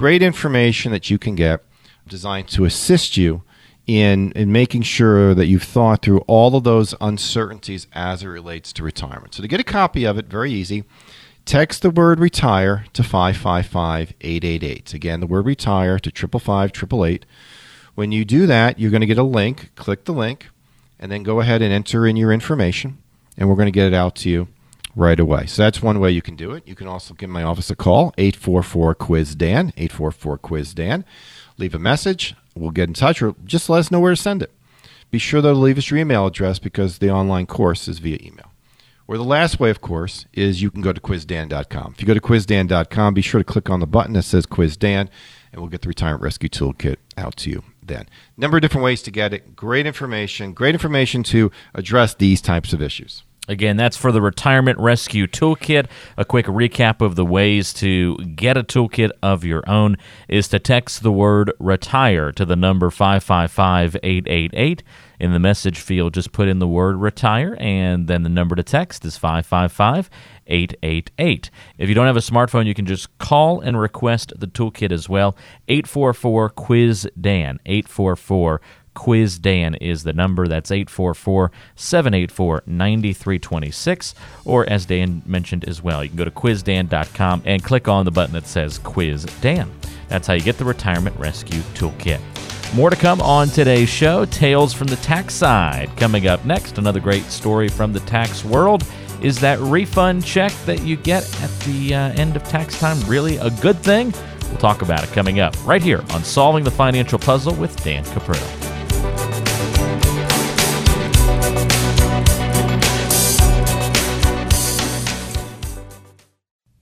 Great information that you can get designed to assist you in, in making sure that you've thought through all of those uncertainties as it relates to retirement. So, to get a copy of it, very easy. Text the word retire to 555 888. Again, the word retire to 555 888. When you do that, you're going to get a link. Click the link and then go ahead and enter in your information, and we're going to get it out to you right away. So that's one way you can do it. You can also give my office a call, 844 Quiz Dan, 844 Quiz Dan. Leave a message. We'll get in touch or just let us know where to send it. Be sure to leave us your email address because the online course is via email. Or the last way, of course, is you can go to quizdan.com. If you go to quizdan.com, be sure to click on the button that says Quiz Dan, and we'll get the Retirement Rescue Toolkit out to you then. Number of different ways to get it. Great information. Great information to address these types of issues. Again, that's for the Retirement Rescue Toolkit. A quick recap of the ways to get a toolkit of your own is to text the word retire to the number 555 888. In the message field, just put in the word retire, and then the number to text is 555 888. If you don't have a smartphone, you can just call and request the toolkit as well. 844 Quiz Dan. 844 Quiz Dan is the number. That's 844 784 9326. Or, as Dan mentioned as well, you can go to quizdan.com and click on the button that says Quiz Dan. That's how you get the Retirement Rescue Toolkit. More to come on today's show. Tales from the tax side. Coming up next, another great story from the tax world. Is that refund check that you get at the uh, end of tax time really a good thing? We'll talk about it coming up right here on Solving the Financial Puzzle with Dan Cuprill.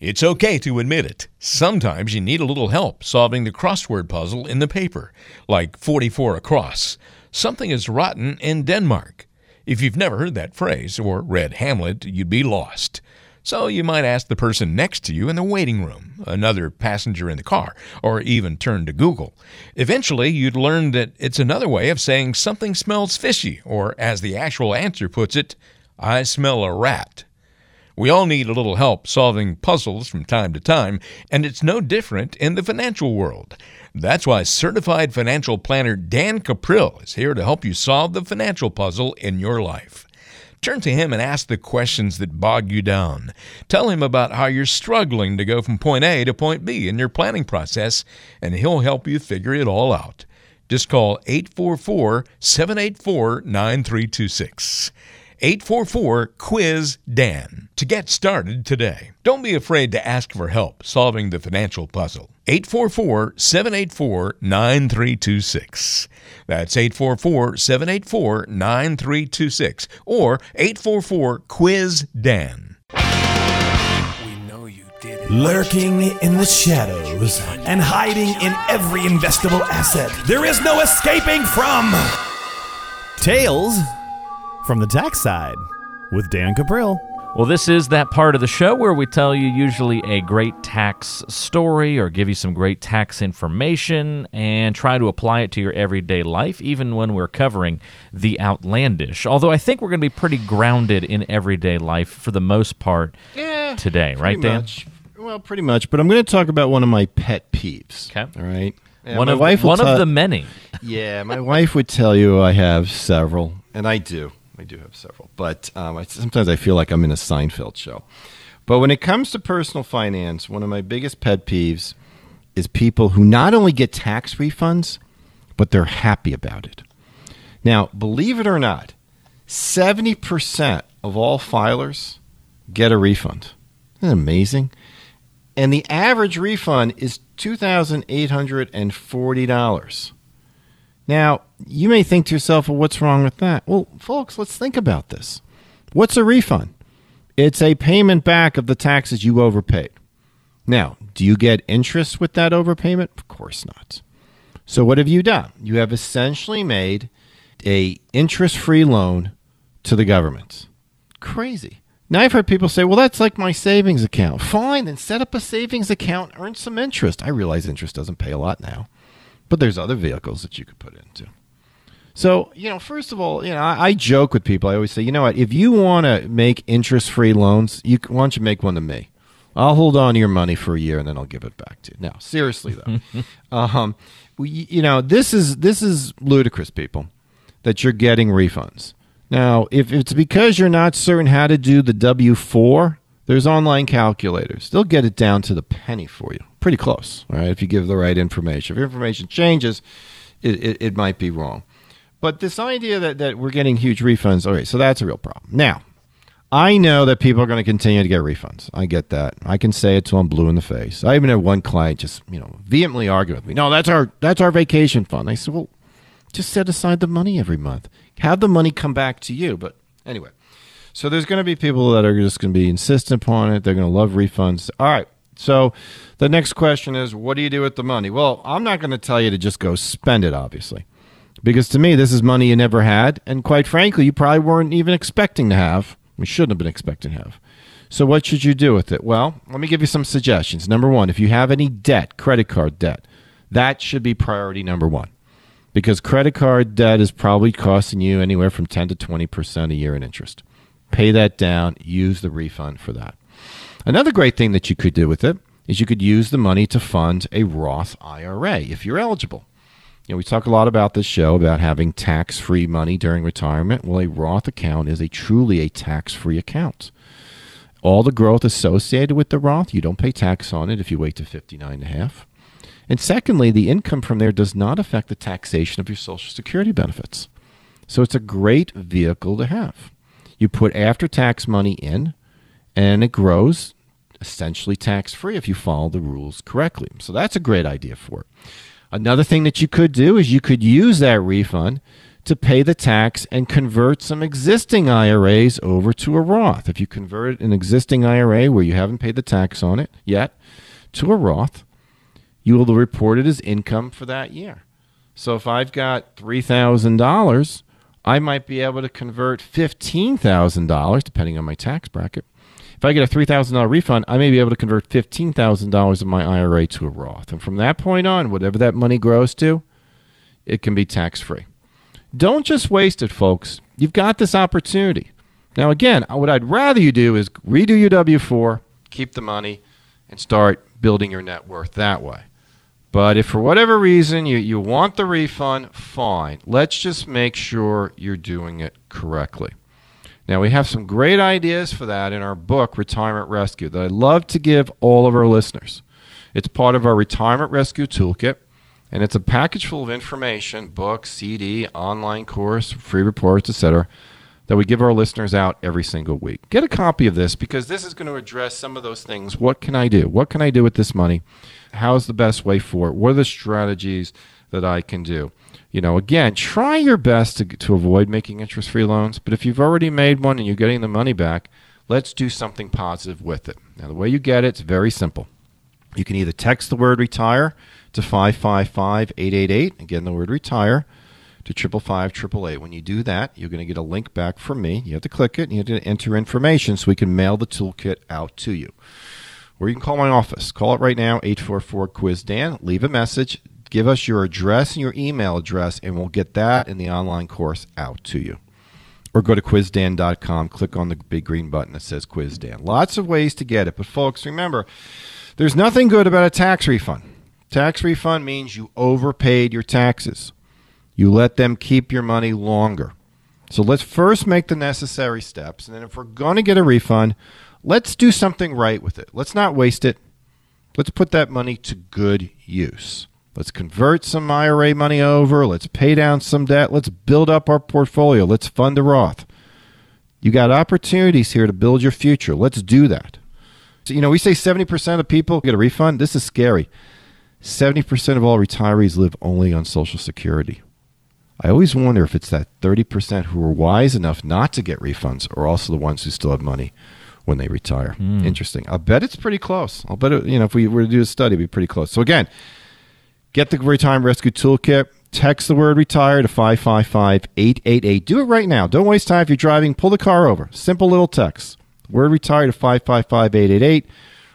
It's okay to admit it. Sometimes you need a little help solving the crossword puzzle in the paper, like 44 across. Something is rotten in Denmark. If you've never heard that phrase or read Hamlet, you'd be lost. So you might ask the person next to you in the waiting room, another passenger in the car, or even turn to Google. Eventually, you'd learn that it's another way of saying something smells fishy, or as the actual answer puts it, I smell a rat. We all need a little help solving puzzles from time to time, and it's no different in the financial world. That's why certified financial planner Dan Cuprill is here to help you solve the financial puzzle in your life. Turn to him and ask the questions that bog you down. Tell him about how you're struggling to go from point A to point B in your planning process, and he'll help you figure it all out. Just call 844 784 9326. 844 Quiz Dan to get started today. Don't be afraid to ask for help solving the financial puzzle. 844 784 9326. That's 844 784 9326 or 844 Quiz Dan. Lurking in the shadows and hiding in every investable asset, there is no escaping from Tales from the Tax Side with Dan Cuprill. Well, this is that part of the show where we tell you usually a great tax story or give you some great tax information and try to apply it to your everyday life, even when we're covering the outlandish. Although I think we're going to be pretty grounded in everyday life for the most part Yeah, today, right, Dan? much. Well, pretty much. But I'm going to talk about one of my pet peeves. Okay. All right. Yeah, one my of wife one tell- of the many. Yeah, my wife would tell you I have several, and I do. I do have several, but um, I, sometimes I feel like I'm in a Seinfeld show. But when it comes to personal finance, one of my biggest pet peeves is people who not only get tax refunds, but they're happy about it. Now, believe it or not, 70% of all filers get a refund. Isn't that amazing? And the average refund is $2,840. Now, you may think to yourself, well, what's wrong with that? Well, folks, let's think about this. What's a refund? It's a payment back of the taxes you overpaid. Now, do you get interest with that overpayment? Of course not. So what have you done? You have essentially made a interest-free loan to the government. Crazy. Now I've heard people say, "Well, that's like my savings account." Fine, then set up a savings account, earn some interest. I realize interest doesn't pay a lot now, but there's other vehicles that you could put into. So, you know, first of all, you know, I, I joke with people. I always say, you know what? If you want to make interest free loans, you why don't you make one to me? I'll hold on to your money for a year and then I'll give it back to you. Now, seriously though, um, we, you know, this is this is ludicrous, people, that you're getting refunds. Now, if it's because you're not certain how to do the W four, there's online calculators. They'll get it down to the penny for you. Pretty close, all right? If you give the right information. If information changes, it, it, it might be wrong. But this idea that, that we're getting huge refunds, okay, so that's a real problem. Now, I know that people are going to continue to get refunds. I get that. I can say it till I'm blue in the face. I even had one client just, you know, vehemently argue with me. No, that's our that's our vacation fund. I said, well, just set aside the money every month. Have the money come back to you. But anyway, so there's going to be people that are just going to be insistent upon it. They're going to love refunds. All right. So the next question is, what do you do with the money? Well, I'm not going to tell you to just go spend it, obviously, because to me, this is money you never had, and quite frankly, you probably weren't even expecting to have. We shouldn't have been expecting to have. So what should you do with it? Well, let me give you some suggestions. Number one, if you have any debt, credit card debt, that should be priority number one because credit card debt is probably costing you anywhere from 10 to 20% a year in interest. Pay that down, use the refund for that. Another great thing that you could do with it is you could use the money to fund a Roth IRA if you're eligible. You know, we talk a lot about this show about having tax-free money during retirement. Well, a Roth account is a truly a tax-free account. All the growth associated with the Roth, you don't pay tax on it if you wait to 59 and a half. And secondly, the income from there does not affect the taxation of your Social Security benefits. So it's a great vehicle to have. You put after tax money in, and it grows essentially tax free if you follow the rules correctly. So that's a great idea for it. Another thing that you could do is you could use that refund to pay the tax and convert some existing IRAs over to a Roth. If you convert an existing IRA where you haven't paid the tax on it yet to a Roth, you will report it as income for that year. So if I've got $3,000, I might be able to convert $15,000, depending on my tax bracket. If I get a $3,000 refund, I may be able to convert $15,000 of my IRA to a Roth. And from that point on, whatever that money grows to, it can be tax free. Don't just waste it, folks. You've got this opportunity. Now, again, uh, what I'd rather you do is redo your W 4, keep the money, and start building your net worth that way. But if for whatever reason you, you want the refund, fine. Let's just make sure you're doing it correctly. Now, we have some great ideas for that in our book, Retirement Rescue, that I love to give all of our listeners. It's part of our Retirement Rescue Toolkit, and it's a package full of information book, CD, online course, free reports, etc. that we give our listeners out every single week. Get a copy of this because this is going to address some of those things. What can I do? What can I do with this money? How's the best way for it? What are the strategies that I can do? You know, again, try your best to, to avoid making interest free loans, but if you've already made one and you're getting the money back, let's do something positive with it. Now, the way you get it, it's very simple. You can either text the word retire to 555 888, again, the word retire to 555 When you do that, you're going to get a link back from me. You have to click it and you have to enter information so we can mail the toolkit out to you. Or you can call my office. Call it right now, 844 Quiz Dan. Leave a message. Give us your address and your email address, and we'll get that in the online course out to you. Or go to quizdan.com, click on the big green button that says Quiz Dan. Lots of ways to get it. But, folks, remember, there's nothing good about a tax refund. Tax refund means you overpaid your taxes. You let them keep your money longer. So let's first make the necessary steps. And then, if we're going to get a refund, let's do something right with it. Let's not waste it. Let's put that money to good use. Let's convert some IRA money over. Let's pay down some debt. Let's build up our portfolio. Let's fund a Roth. You got opportunities here to build your future. Let's do that. So, you know, we say 70% of people get a refund. This is scary. 70% of all retirees live only on Social Security. I always wonder if it's that 30% who are wise enough not to get refunds or also the ones who still have money when they retire. Mm. Interesting. I'll bet it's pretty close. I'll bet it, you know if we were to do a study, it'd be pretty close. So again, get the Retirement Rescue Toolkit. Text the word retire to 555-888. Do it right now. Don't waste time if you're driving. Pull the car over. Simple little text. Word retire to 555-888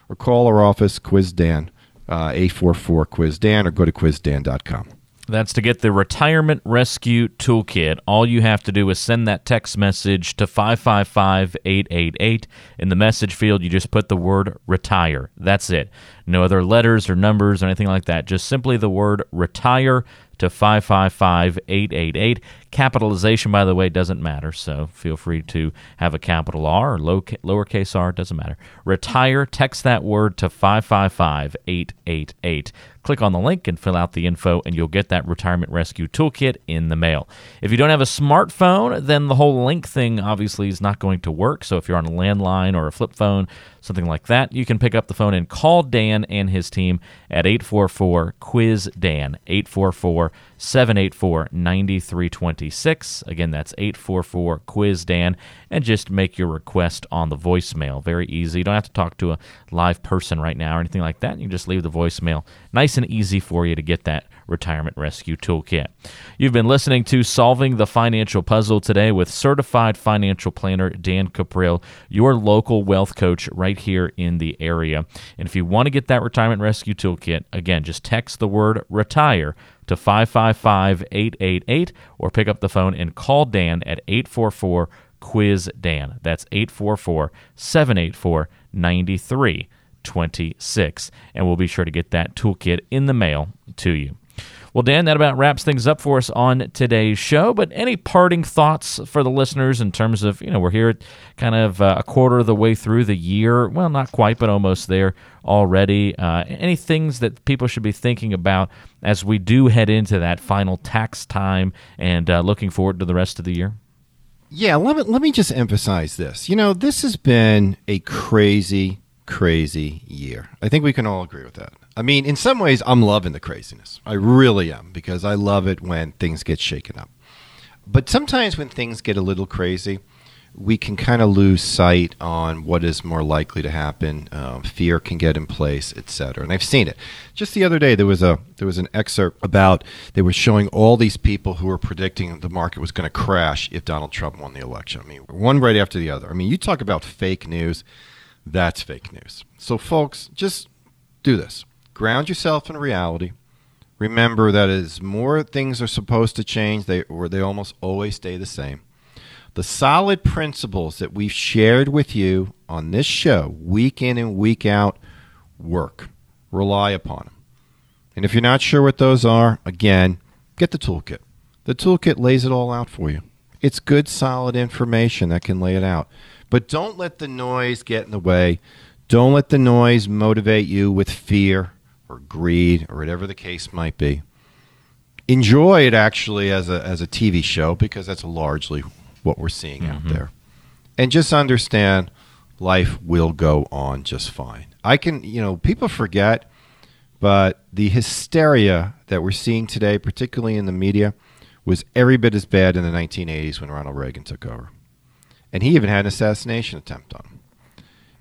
or call our office, Quiz Dan, uh, 844 Quiz Dan, or go to quizdan.com. That's to get the Retirement Rescue Toolkit. All you have to do is send that text message to 555 888. In the message field, you just put the word retire. That's it. No other letters or numbers or anything like that. Just simply the word retire to 555 888. Capitalization, by the way, doesn't matter, so feel free to have a capital R or low, lowercase r, doesn't matter. Retire, text that word to 555 888. Click on the link and fill out the info, and you'll get that retirement rescue toolkit in the mail. If you don't have a smartphone, then the whole link thing obviously is not going to work. So if you're on a landline or a flip phone, something like that, you can pick up the phone and call Dan and his team at 844 Quiz Dan, 844 784 9326. Again, that's 844 Quiz Dan, and just make your request on the voicemail. Very easy. You don't have to talk to a live person right now or anything like that. You just leave the voicemail. Nice and easy for you to get that retirement rescue toolkit. You've been listening to Solving the Financial Puzzle today with certified financial planner Dan Cuprill, your local wealth coach right here in the area. And if you want to get that retirement rescue toolkit, again, just text the word retire to 555 888 or pick up the phone and call Dan at 844 Quiz Dan. That's 844 784 9326. And we'll be sure to get that toolkit in the mail to you. Well, Dan, that about wraps things up for us on today's show. But any parting thoughts for the listeners in terms of, you know, we're here kind of uh, a quarter of the way through the year. Well, not quite, but almost there already. Uh, any things that people should be thinking about as we do head into that final tax time and uh, looking forward to the rest of the year? Yeah, let me, let me just emphasize this. You know, this has been a crazy, crazy year. I think we can all agree with that. I mean, in some ways, I'm loving the craziness. I really am because I love it when things get shaken up. But sometimes when things get a little crazy, we can kind of lose sight on what is more likely to happen. Um, fear can get in place, etc. And I've seen it. Just the other day, there was a there was an excerpt about they were showing all these people who were predicting the market was going to crash if Donald Trump won the election. I mean, one right after the other. I mean, you talk about fake news. That's fake news. So, folks, just do this ground yourself in reality. Remember that as more things are supposed to change, they or they almost always stay the same. The solid principles that we've shared with you on this show, week in and week out, work. Rely upon them. And if you're not sure what those are, again, get the toolkit. The toolkit lays it all out for you. It's good, solid information that can lay it out. But don't let the noise get in the way. Don't let the noise motivate you with fear or greed or whatever the case might be. Enjoy it actually as a as a TV show because that's largely what we're seeing mm-hmm. out there. And just understand life will go on just fine. I can, you know, people forget, but the hysteria that we're seeing today, particularly in the media, was every bit as bad in the 1980s when Ronald Reagan took over. And he even had an assassination attempt on him.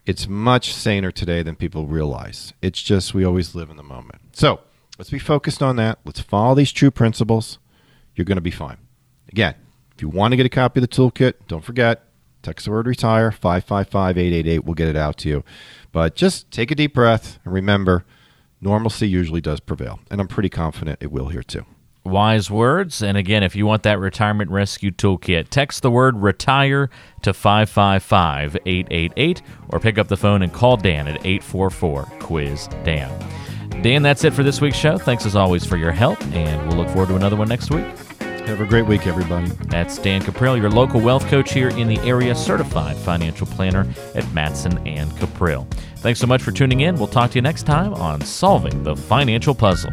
It's much saner today than people realize. It's just we always live in the moment. So let's be focused on that. Let's follow these true principles. You're going to be fine. Again, if you want to get a copy of the toolkit, don't forget, text the word retire, 555 888. We'll get it out to you. But just take a deep breath and remember, normalcy usually does prevail. And I'm pretty confident it will here too wise words. And again, if you want that retirement rescue toolkit, text the word retire to 555 888 or pick up the phone and call Dan at 844 Quiz Dan. Dan, that's it for this week's show. Thanks as always for your help, and we'll look forward to another one next week. Have a great week, everybody. That's Dan Cuprill, your local wealth coach here in the area, certified financial planner at Matson and Cuprill. Thanks so much for tuning in. We'll talk to you next time on Solving the Financial Puzzle.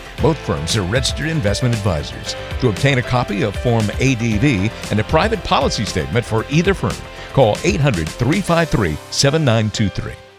Both firms are registered investment advisors. To obtain a copy of Form ADV and a private policy statement for either firm, call 800 353 7923.